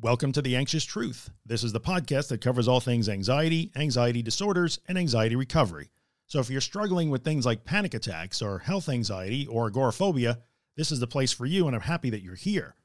Welcome to The Anxious Truth. This is the podcast that covers all things anxiety, anxiety disorders, and anxiety recovery. So if you're struggling with things like panic attacks or health anxiety or agoraphobia, this is the place for you and I'm happy that you're here.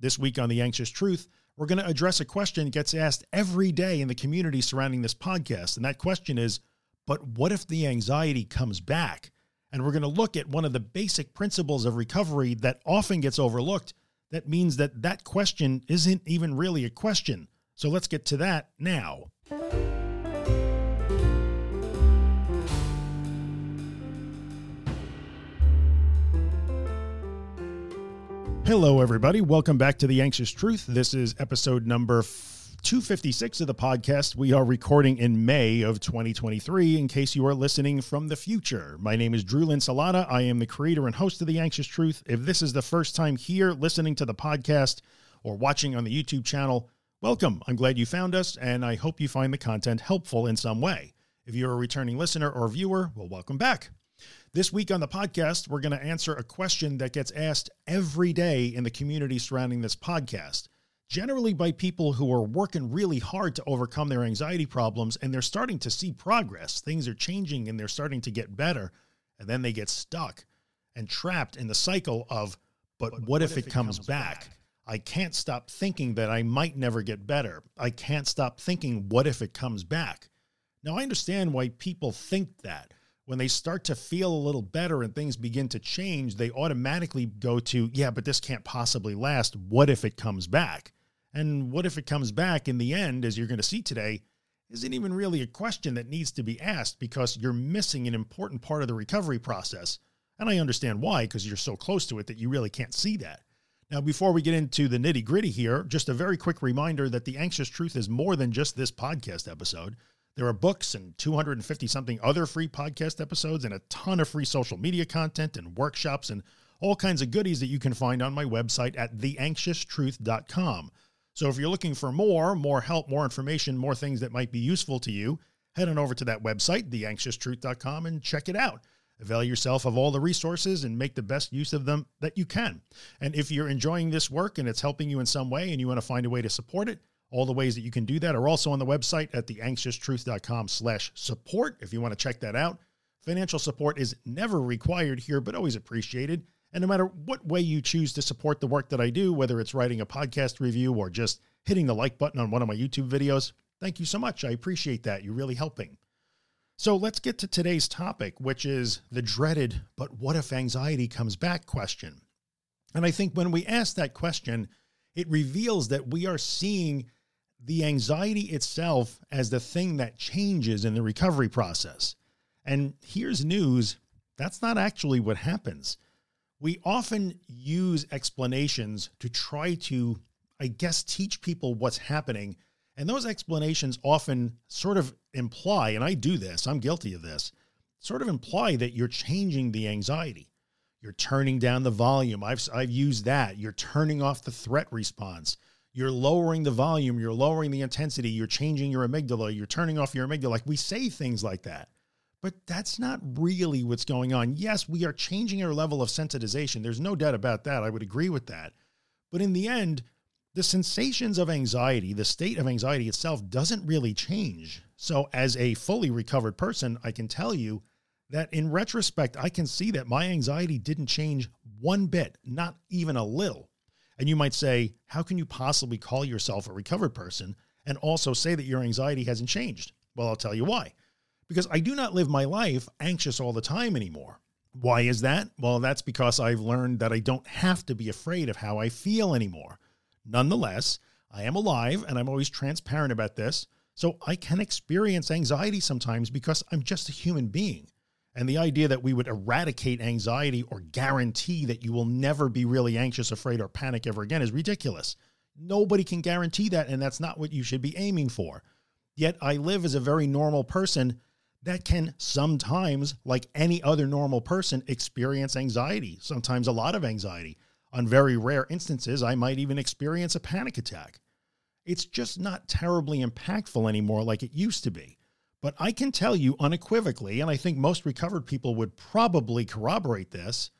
This week on The Anxious Truth, we're going to address a question that gets asked every day in the community surrounding this podcast. And that question is, but what if the anxiety comes back? And we're going to look at one of the basic principles of recovery that often gets overlooked that means that that question isn't even really a question. So let's get to that now. Hello, everybody. Welcome back to The Anxious Truth. This is episode number 256 of the podcast. We are recording in May of 2023 in case you are listening from the future. My name is Drew Linsalata. I am the creator and host of The Anxious Truth. If this is the first time here listening to the podcast or watching on the YouTube channel, welcome. I'm glad you found us and I hope you find the content helpful in some way. If you're a returning listener or viewer, well, welcome back. This week on the podcast, we're going to answer a question that gets asked every day in the community surrounding this podcast, generally by people who are working really hard to overcome their anxiety problems and they're starting to see progress. Things are changing and they're starting to get better. And then they get stuck and trapped in the cycle of, but, but what, what, if, if it, comes, comes back? back? I can't stop thinking that I might never get better. I can't stop thinking, what if it comes back? Now I understand why people think that when they start to feel a little better and things begin to change, they automatically go to, yeah, but this can't possibly last. What if it comes back? And what if it comes back in the end, as you're going to see today, isn't even really a question that needs to be asked because you're missing an important part of the recovery process. And I understand why, because you're so close to it that you really can't see that. Now, before we get into the nitty gritty here, just a very quick reminder that the anxious truth is more than just this podcast episode. There are books and 250 something other free podcast episodes and a ton of free social media content and workshops and all kinds of goodies that you can find on my website at theanxioustruth.com. So if you're looking for more, more help, more information, more things that might be useful to you, head on over to that website, theanxioustruth.com and check it out. Avail yourself of all the resources and make the best use of them that you can. And if you're enjoying this work and it's helping you in some way and you want to find a way to support it, all the ways that you can do that are also on the website at theanxioustruth.com slash support if you want to check that out. Financial support is never required here, but always appreciated. And no matter what way you choose to support the work that I do, whether it's writing a podcast review or just hitting the like button on one of my YouTube videos, thank you so much. I appreciate that. You're really helping. So let's get to today's topic, which is the dreaded, but what if anxiety comes back question. And I think when we ask that question, it reveals that we are seeing the anxiety itself as the thing that changes in the recovery process. And here's news. That's not actually what happens. We often use explanations to try to, I guess, teach people what's happening. And those explanations often sort of imply, and I do this, I'm guilty of this, sort of imply that you're changing the anxiety. You're turning down the volume. I've, I've used that. You're turning off the threat response you're lowering the volume, you're lowering the intensity, you're changing your amygdala, you're turning off your amygdala. Like we say things like that, but that's not really what's going on. Yes, we are changing our level of sensitization. There's no doubt about that. I would agree with that. But in the end, the sensations of anxiety, the state of anxiety itself doesn't really change. So as a fully recovered person, I can tell you that in retrospect, I can see that my anxiety didn't change one bit, not even a little. And you might say, how can you possibly call yourself a recovered person and also say that your anxiety hasn't changed? Well, I'll tell you why. Because I do not live my life anxious all the time anymore. Why is that? Well, that's because I've learned that I don't have to be afraid of how I feel anymore. Nonetheless, I am alive and I'm always transparent about this. So I can experience anxiety sometimes because I'm just a human being. And the idea that we would eradicate anxiety or guarantee that you will never be really anxious, afraid, or panic ever again is ridiculous. Nobody can guarantee that. And that's not what you should be aiming for. Yet I live as a very normal person that can sometimes, like any other normal person, experience anxiety, sometimes a lot of anxiety. On very rare instances, I might even experience a panic attack. It's just not terribly impactful anymore like it used to be. But I can tell you unequivocally, and I think most recovered people would probably corroborate this,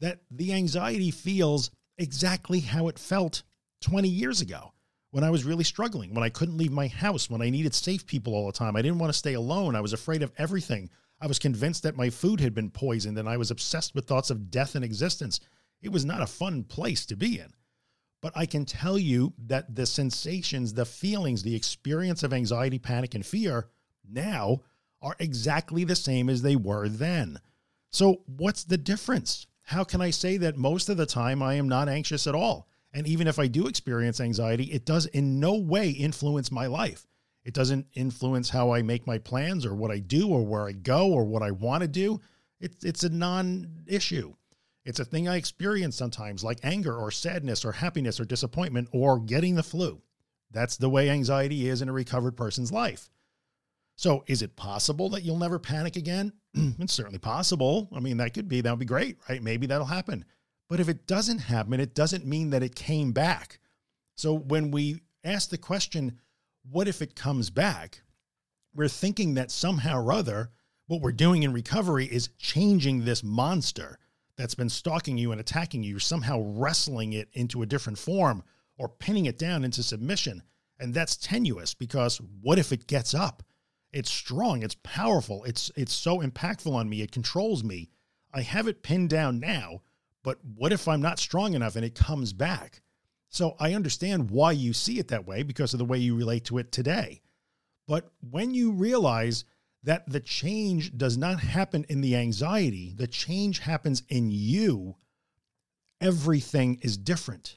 that the anxiety feels exactly how it felt 20 years ago when I was really struggling, when I couldn't leave my house, when I needed safe people all the time. I didn't want to stay alone. I was afraid of everything. I was convinced that my food had been poisoned and I was obsessed with thoughts of death and existence. It was not a fun place to be in. But I can tell you that the sensations, the feelings, the experience of anxiety, panic, and fear now are exactly the same as they were then. So what's the difference? How can I say that most of the time I am not anxious at all? And even if I do experience anxiety, it does in no way influence my life. It doesn't influence how I make my plans or what I do or where I go or what I want to do. It's, it's a non issue. It's a thing I experience sometimes like anger or sadness or happiness or disappointment or getting the flu. That's the way anxiety is in a recovered person's life. So is it possible that you'll never panic again? it's certainly possible. I mean, that could be, that would be great, right? Maybe that'll happen. But if it doesn't happen, it doesn't mean that it came back. So when we ask the question, what if it comes back? We're thinking that somehow or other, what we're doing in recovery is changing this monster that's been stalking you and attacking you, somehow wrestling it into a different form or pinning it down into submission. And that's tenuous because what if it gets up? It's strong. It's powerful. It's, it's so impactful on me. It controls me. I have it pinned down now but what if I'm not strong enough and it comes back? So I understand why you see it that way because of the way you relate to it today. But when you realize that the change does not happen in the anxiety, the change happens in you, everything is different.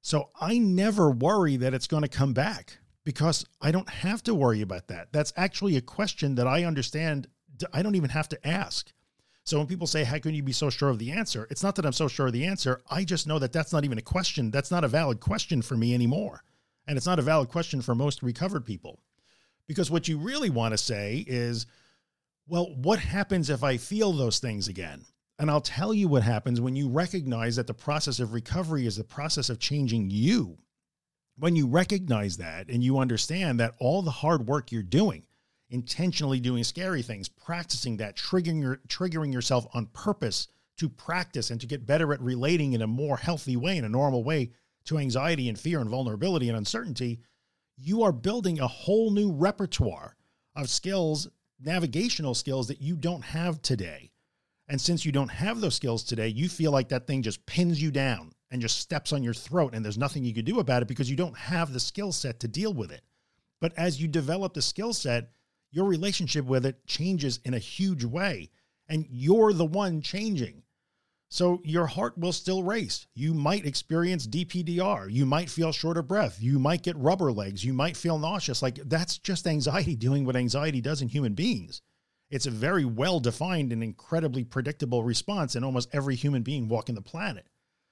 So I never worry that it's going to come back because I don't have to worry about that. That's actually a question that I understand. I don't even have to ask. So when people say, how can you be so sure of the answer? It's not that I'm so sure of the answer. I just know that that's not even a question. That's not a valid question for me anymore. And it's not a valid question for most recovered people because what you really want to say is, well, what happens if I feel those things again? And I'll tell you what happens when you recognize that the process of recovery is the process of changing you. When you recognize that and you understand that all the hard work you're doing intentionally doing scary things, practicing that, triggering, your, triggering yourself on purpose to practice and to get better at relating in a more healthy way, in a normal way to anxiety and fear and vulnerability and uncertainty, you are building a whole new repertoire of skills, navigational skills that you don't have today. And since you don't have those skills today, you feel like that thing just pins you down and just steps on your throat and there's nothing you can do about it because you don't have the skill set to deal with it. But as you develop the skill set, your relationship with it changes in a huge way and you're the one changing. So your heart will still race. You might experience DPDR. You might feel short of breath. You might get rubber legs. You might feel nauseous. Like that's just anxiety doing what anxiety does in human beings. It's a very well defined and incredibly predictable response in almost every human being walking the planet.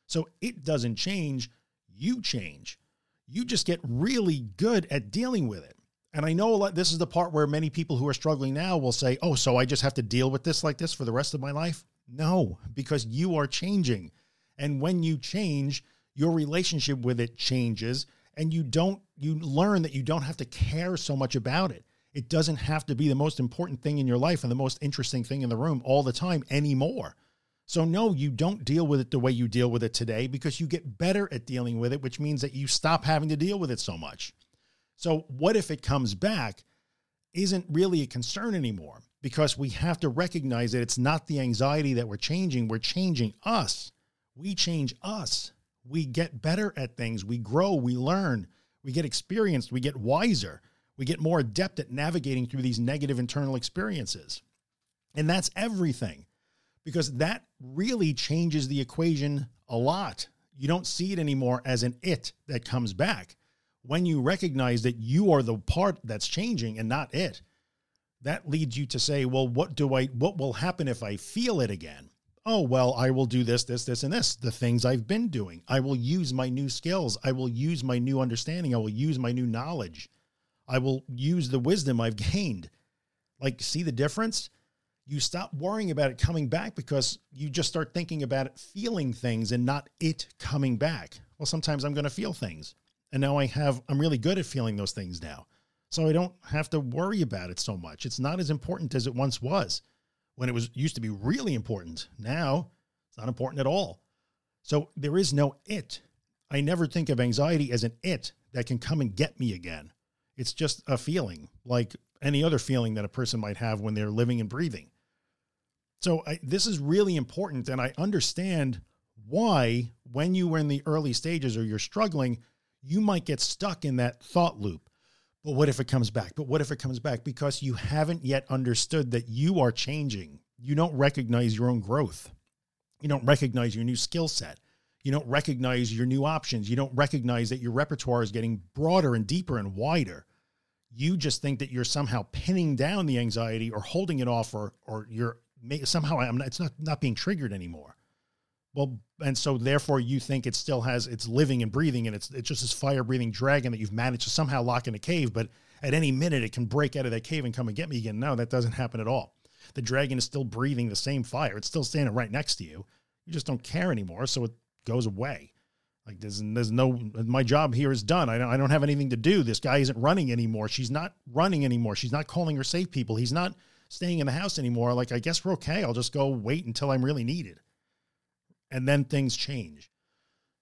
So it doesn't change. You change. You just get really good at dealing with it. And I know lot, this is the part where many people who are struggling now will say, oh, so I just have to deal with this like this for the rest of my life. No, because you are changing. And when you change, your relationship with it changes and you don't, you learn that you don't have to care so much about it. It doesn't have to be the most important thing in your life and the most interesting thing in the room all the time anymore. So no, you don't deal with it the way you deal with it today because you get better at dealing with it, which means that you stop having to deal with it so much. So what if it comes back isn't really a concern anymore because we have to recognize that it's not the anxiety that we're changing. We're changing us. We change us. We get better at things. We grow, we learn, we get experienced, we get wiser, we get more adept at navigating through these negative internal experiences. And that's everything because that really changes the equation a lot. You don't see it anymore as an it that comes back when you recognize that you are the part that's changing and not it, that leads you to say, well, what do I, what will happen if I feel it again? Oh, well, I will do this, this, this, and this, the things I've been doing. I will use my new skills. I will use my new understanding. I will use my new knowledge. I will use the wisdom I've gained. Like, see the difference? You stop worrying about it coming back because you just start thinking about it, feeling things and not it coming back. Well, sometimes I'm going to feel things. And now I have, I'm really good at feeling those things now. So I don't have to worry about it so much. It's not as important as it once was when it was used to be really important. Now it's not important at all. So there is no it. I never think of anxiety as an it that can come and get me again. It's just a feeling like any other feeling that a person might have when they're living and breathing. So I, this is really important. And I understand why, when you were in the early stages or you're struggling, you might get stuck in that thought loop. But what if it comes back? But what if it comes back? Because you haven't yet understood that you are changing. You don't recognize your own growth. You don't recognize your new skill set. You don't recognize your new options. You don't recognize that your repertoire is getting broader and deeper and wider. You just think that you're somehow pinning down the anxiety or holding it off or, or you're somehow I'm not, it's not, not being triggered anymore. Well, and so therefore you think it still has, it's living and breathing and it's, it's just this fire breathing dragon that you've managed to somehow lock in a cave, but at any minute it can break out of that cave and come and get me again. No, that doesn't happen at all. The dragon is still breathing the same fire. It's still standing right next to you. You just don't care anymore. So it goes away. Like there's, there's no, my job here is done. I don't, I don't have anything to do. This guy isn't running anymore. She's not running anymore. She's not calling her safe people. He's not staying in the house anymore. Like, I guess we're okay. I'll just go wait until I'm really needed. And then things change.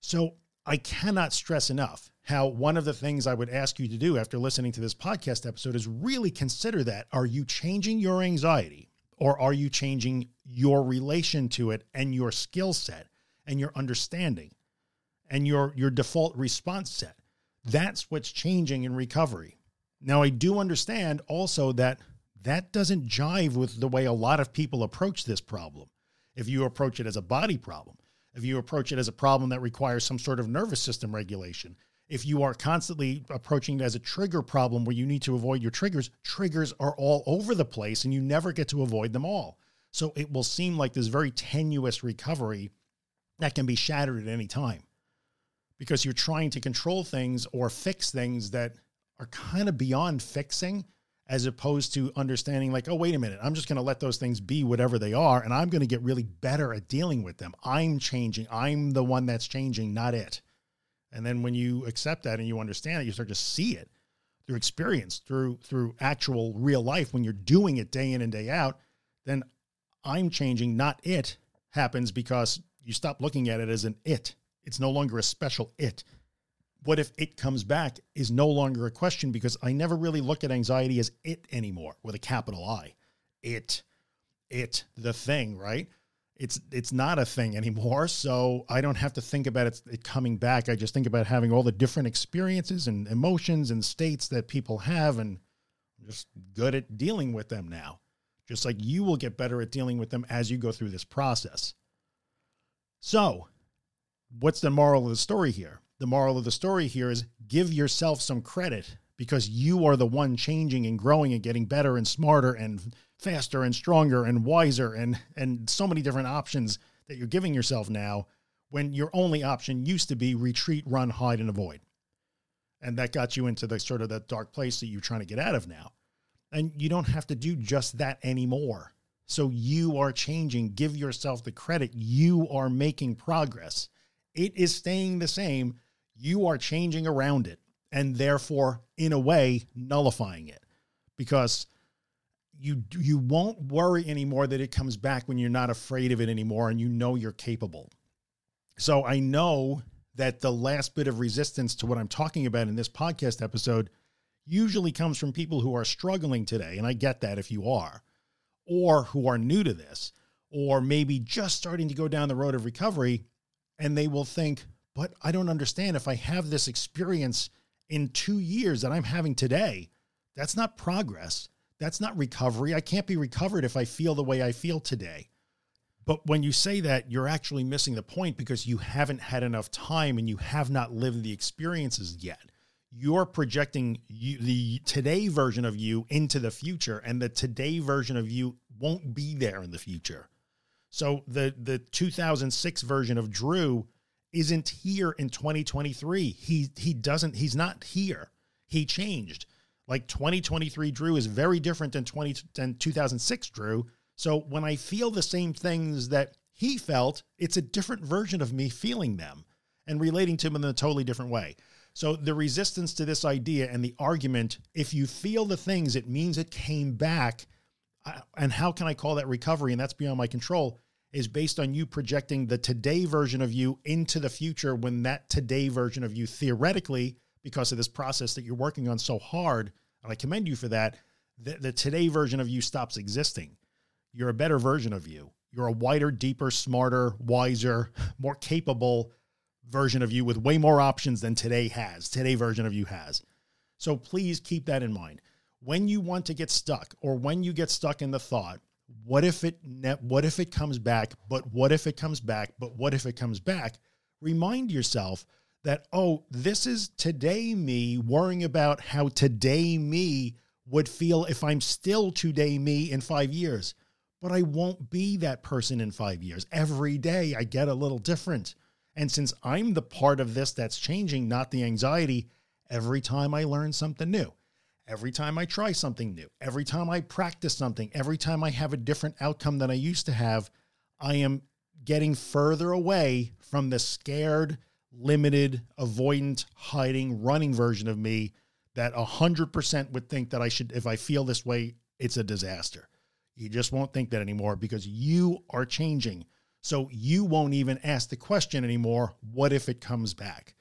So I cannot stress enough how one of the things I would ask you to do after listening to this podcast episode is really consider that. Are you changing your anxiety or are you changing your relation to it and your skill set? and your understanding and your, your default response set. That's what's changing in recovery. Now, I do understand also that that doesn't jive with the way a lot of people approach this problem. If you approach it as a body problem, if you approach it as a problem that requires some sort of nervous system regulation, if you are constantly approaching it as a trigger problem where you need to avoid your triggers, triggers are all over the place and you never get to avoid them all. So it will seem like this very tenuous recovery that can be shattered at any time because you're trying to control things or fix things that are kind of beyond fixing as opposed to understanding like, oh, wait a minute, I'm just going to let those things be whatever they are. And I'm going to get really better at dealing with them. I'm changing. I'm the one that's changing, not it. And then when you accept that and you understand it, you start to see it through experience, through, through actual real life. When you're doing it day in and day out, then I'm changing, not it happens because you stop looking at it as an it. It's no longer a special it. What if it comes back is no longer a question because I never really look at anxiety as it anymore with a capital I. It, it, the thing, right? It's, it's not a thing anymore. So I don't have to think about it, it coming back. I just think about having all the different experiences and emotions and states that people have and just good at dealing with them now. Just like you will get better at dealing with them as you go through this process. So what's the moral of the story here? The moral of the story here is give yourself some credit because you are the one changing and growing and getting better and smarter and faster and stronger and wiser and, and so many different options that you're giving yourself now when your only option used to be retreat, run, hide, and avoid. And that got you into the sort of that dark place that you're trying to get out of now. And you don't have to do just that anymore. So you are changing. Give yourself the credit. You are making progress. It is staying the same. You are changing around it and therefore in a way nullifying it because you, you won't worry anymore that it comes back when you're not afraid of it anymore and you know you're capable. So I know that the last bit of resistance to what I'm talking about in this podcast episode usually comes from people who are struggling today. And I get that if you are or who are new to this, or maybe just starting to go down the road of recovery, and they will think, but I don't understand if I have this experience in two years that I'm having today, that's not progress. That's not recovery. I can't be recovered if I feel the way I feel today. But when you say that, you're actually missing the point because you haven't had enough time and you have not lived the experiences yet you're projecting you, the today version of you into the future and the today version of you won't be there in the future. So the, the 2006 version of Drew isn't here in 2023. He, he doesn't, he's not here. He changed like 2023 Drew is very different than 20 than 2006 Drew. So when I feel the same things that he felt, it's a different version of me feeling them and relating to them in a totally different way. So the resistance to this idea and the argument, if you feel the things, it means it came back. And how can I call that recovery? And that's beyond my control is based on you projecting the today version of you into the future when that today version of you theoretically, because of this process that you're working on so hard. And I commend you for that. The, the today version of you stops existing. You're a better version of you. You're a wider, deeper, smarter, wiser, more capable version of you with way more options than today has. Today version of you has. So please keep that in mind. When you want to get stuck or when you get stuck in the thought, what if it what if it comes back, but what if it comes back, but what if it comes back? Remind yourself that, oh, this is today me worrying about how today me would feel if I'm still today me in five years. But I won't be that person in five years. Every day I get a little different. And since I'm the part of this that's changing, not the anxiety, every time I learn something new, every time I try something new, every time I practice something, every time I have a different outcome than I used to have, I am getting further away from the scared, limited, avoidant, hiding, running version of me that 100% would think that I should, if I feel this way, it's a disaster. You just won't think that anymore because you are changing. So you won't even ask the question anymore. What if it comes back?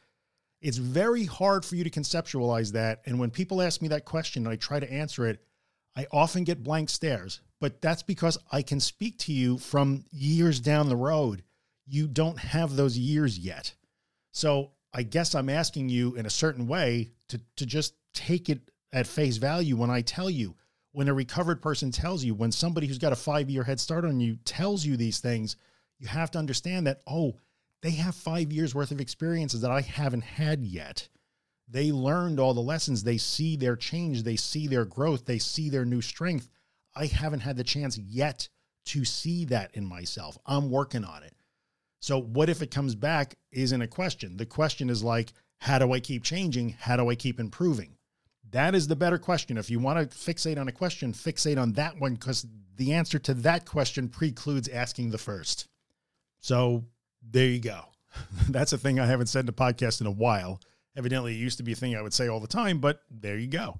It's very hard for you to conceptualize that. And when people ask me that question and I try to answer it, I often get blank stares, but that's because I can speak to you from years down the road. You don't have those years yet. So I guess I'm asking you in a certain way to, to just take it at face value when I tell you, when a recovered person tells you, when somebody who's got a five year head start on you tells you these things, you have to understand that, oh, they have five years worth of experiences that I haven't had yet. They learned all the lessons. They see their change. They see their growth. They see their new strength. I haven't had the chance yet to see that in myself. I'm working on it. So what if it comes back isn't a question. The question is like, how do I keep changing? How do I keep improving? That is the better question. If you want to fixate on a question, fixate on that one because the answer to that question precludes asking the first. So there you go. That's a thing I haven't said in a podcast in a while. Evidently, it used to be a thing I would say all the time, but there you go.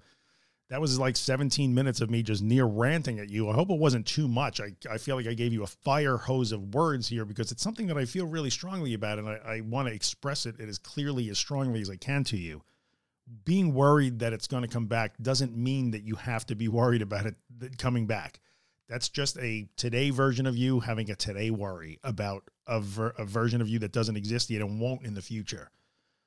That was like 17 minutes of me just near ranting at you. I hope it wasn't too much. I, I feel like I gave you a fire hose of words here because it's something that I feel really strongly about and I, I want to express it as clearly, as strongly as I can to you. Being worried that it's going to come back doesn't mean that you have to be worried about it coming back. That's just a today version of you having a today worry about a, ver a version of you that doesn't exist yet and won't in the future.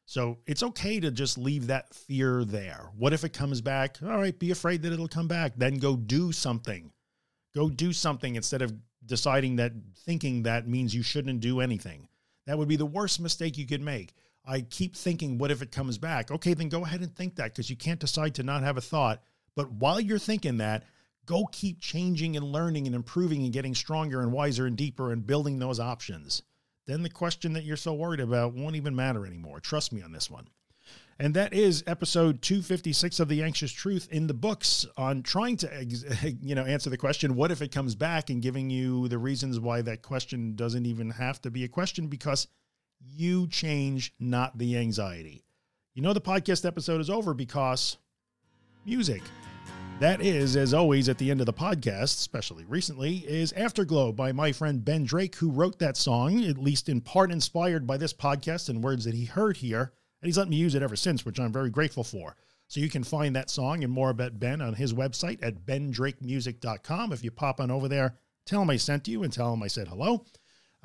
So it's okay to just leave that fear there. What if it comes back? All right, be afraid that it'll come back. Then go do something. Go do something instead of deciding that thinking that means you shouldn't do anything. That would be the worst mistake you could make. I keep thinking, what if it comes back? Okay, then go ahead and think that because you can't decide to not have a thought. But while you're thinking that, go keep changing and learning and improving and getting stronger and wiser and deeper and building those options then the question that you're so worried about won't even matter anymore. Trust me on this one. And that is episode 256 of The Anxious Truth in the books on trying to, you know, answer the question, what if it comes back and giving you the reasons why that question doesn't even have to be a question because you change, not the anxiety. You know, the podcast episode is over because music. That is, as always, at the end of the podcast, especially recently, is Afterglow by my friend Ben Drake, who wrote that song, at least in part inspired by this podcast and words that he heard here. And he's let me use it ever since, which I'm very grateful for. So you can find that song and more about Ben on his website at bendrakemusic.com. If you pop on over there, tell him I sent you and tell him I said hello.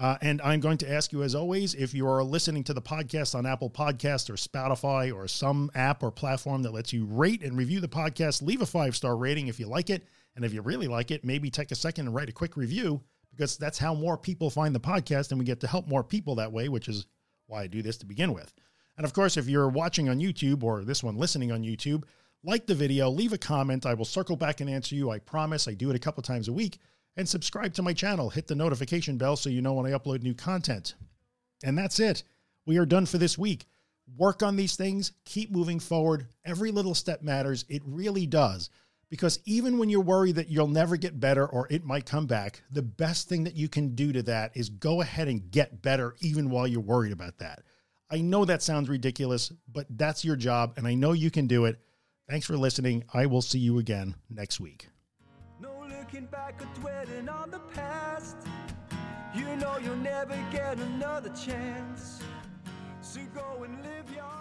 Uh, and I'm going to ask you, as always, if you are listening to the podcast on Apple Podcast or Spotify or some app or platform that lets you rate and review the podcast, leave a five star rating if you like it. And if you really like it, maybe take a second and write a quick review because that's how more people find the podcast and we get to help more people that way, which is why I do this to begin with. And of course, if you're watching on YouTube or this one listening on YouTube, like the video, leave a comment. I will circle back and answer you. I promise I do it a couple times a week and subscribe to my channel. Hit the notification bell so you know when I upload new content. And that's it. We are done for this week. Work on these things, keep moving forward. Every little step matters. It really does. Because even when you're worried that you'll never get better or it might come back, the best thing that you can do to that is go ahead and get better even while you're worried about that. I know that sounds ridiculous, but that's your job and I know you can do it. Thanks for listening. I will see you again next week looking back or dwelling on the past. You know you'll never get another chance. So go and live your life.